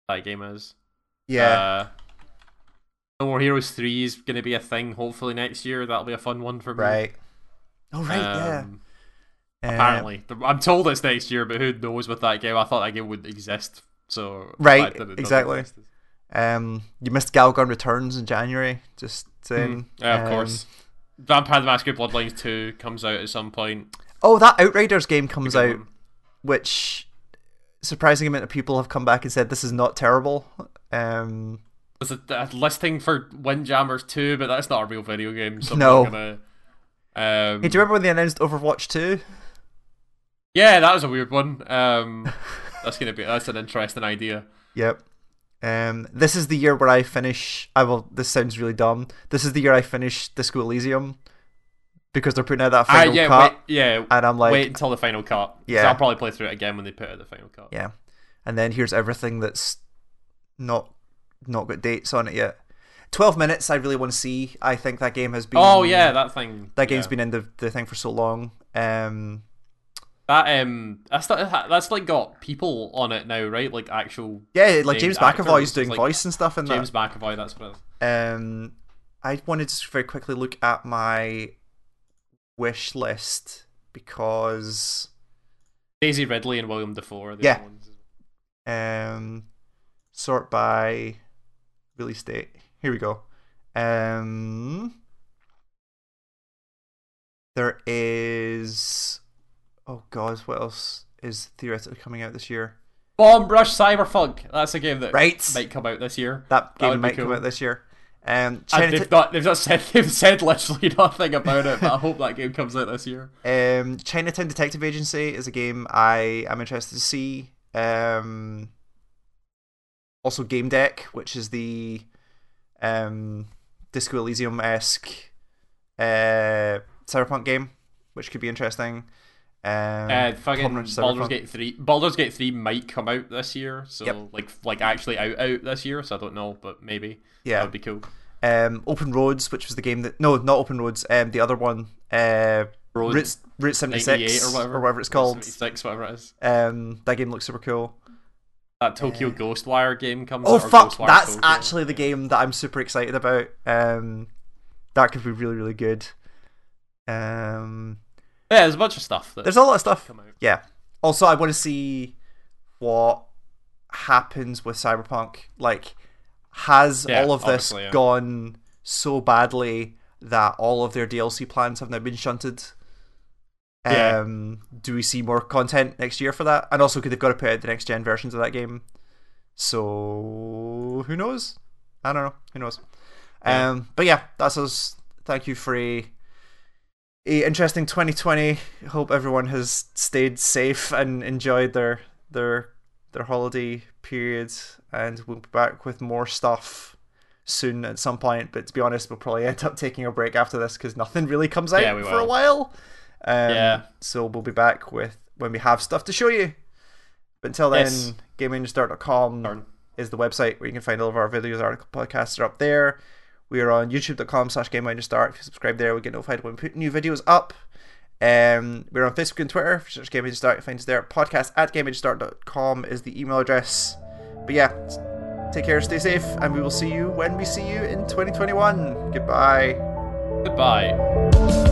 That game is. yeah. Uh, no More Heroes three is going to be a thing. Hopefully next year that'll be a fun one for me. Right. Oh right, Um, yeah. Um, Apparently, I'm told it's next year, but who knows with that game? I thought that game would exist. So Right, fact that it doesn't exactly. exist Um, you missed Galgun Returns in January. Just saying. Hmm. Yeah, of Um, course. Vampire the Masquerade Bloodlines two comes out at some point. Oh, that Outriders game comes out, one. which surprising amount of people have come back and said this is not terrible. Um, There's a, a listing for Windjammers 2, but that's not a real video game, so No. gonna. Um, hey, do you remember when they announced Overwatch Two? Yeah, that was a weird one. Um, [laughs] that's gonna be that's an interesting idea. Yep. Um, this is the year where I finish. I will. This sounds really dumb. This is the year I finish Disco Elysium because they're putting out that Ah, final yeah, cut, wait, yeah. and I'm like, wait until the final cut. Yeah. I'll probably play through it again when they put out the final cut. Yeah. And then here's everything that's not not got dates on it yet. Twelve minutes I really want to see. I think that game has been Oh yeah, that thing. that game's yeah. been in the, the thing for so long. Um that um that's that's like got people on it now, right? Like actual yeah, like James McAvoy's doing like voice and stuff in that. James McAvoy. That's what. It is. Um I wanted to very quickly look at my wish list because Daisy Ridley and Willem Dafoe. Are the Yeah. ones. um sort by release date. Here we go. Um there is oh god, what else is theoretically coming out this year? Bomb Rush Cyberpunk. That's a game that Right. might come out this year. That That game be might come out this year. Um And they've not they've not said [laughs] they've said literally nothing about it, but I hope that game comes out this year. Um, Chinatown Detective Agency is a game I am interested to see. Um, also Gamedec, which is the um, Disco Elysium esque uh, cyberpunk game, which could be interesting. Um, Uh, fucking Baldur's Gate three. Baldur's Gate three might come out this year, so Yep. like like actually out out this year. So I don't know, but maybe yeah, that would be cool. Um, Open Roads, which was the game that no, not Open Roads. Um, the other one, uh, Road Route, Route seventy 98 six or whatever, or whatever it's called. Six, whatever it is. Um, that game looks super cool. That Tokyo Ghostwire game comes. Oh out, or fuck, Ghostwire that's Tokyo. actually the game that I'm super excited about. Um, that could be really really good. Um, yeah. There's a bunch of stuff there's a lot of stuff. Yeah. Also, I want to see what happens with Cyberpunk. Like, has Yeah, all of this yeah. gone so badly that all of their DLC plans have now been shunted? Yeah. Um, do we see more content next year for that? And also, could they've got to put out the next gen versions of that game? So who knows? I don't know. Who knows? Yeah. Um, but yeah, that's us. Thank you for a, a interesting 2020. Hope everyone has stayed safe and enjoyed their their their holiday period, and we'll be back with more stuff soon at some point. But to be honest, we'll probably end up taking a break after this because nothing really comes out Yeah, for a while. Um, Yeah. So we'll be back with when we have stuff to show you. But until then, Yes. GameEngineStart.com Darn. is the website where you can find all of our videos, article, podcasts are up there. We are on youtube.com slash GameEngineStart. If you subscribe there, we get notified when we put new videos up. Um, we're on Facebook and Twitter. If you search Game Age Start, you find us there. Podcast at GameAgeStart.com is the email address. But yeah, take care, stay safe, and we will see you when we see you in 2021. Goodbye. Goodbye.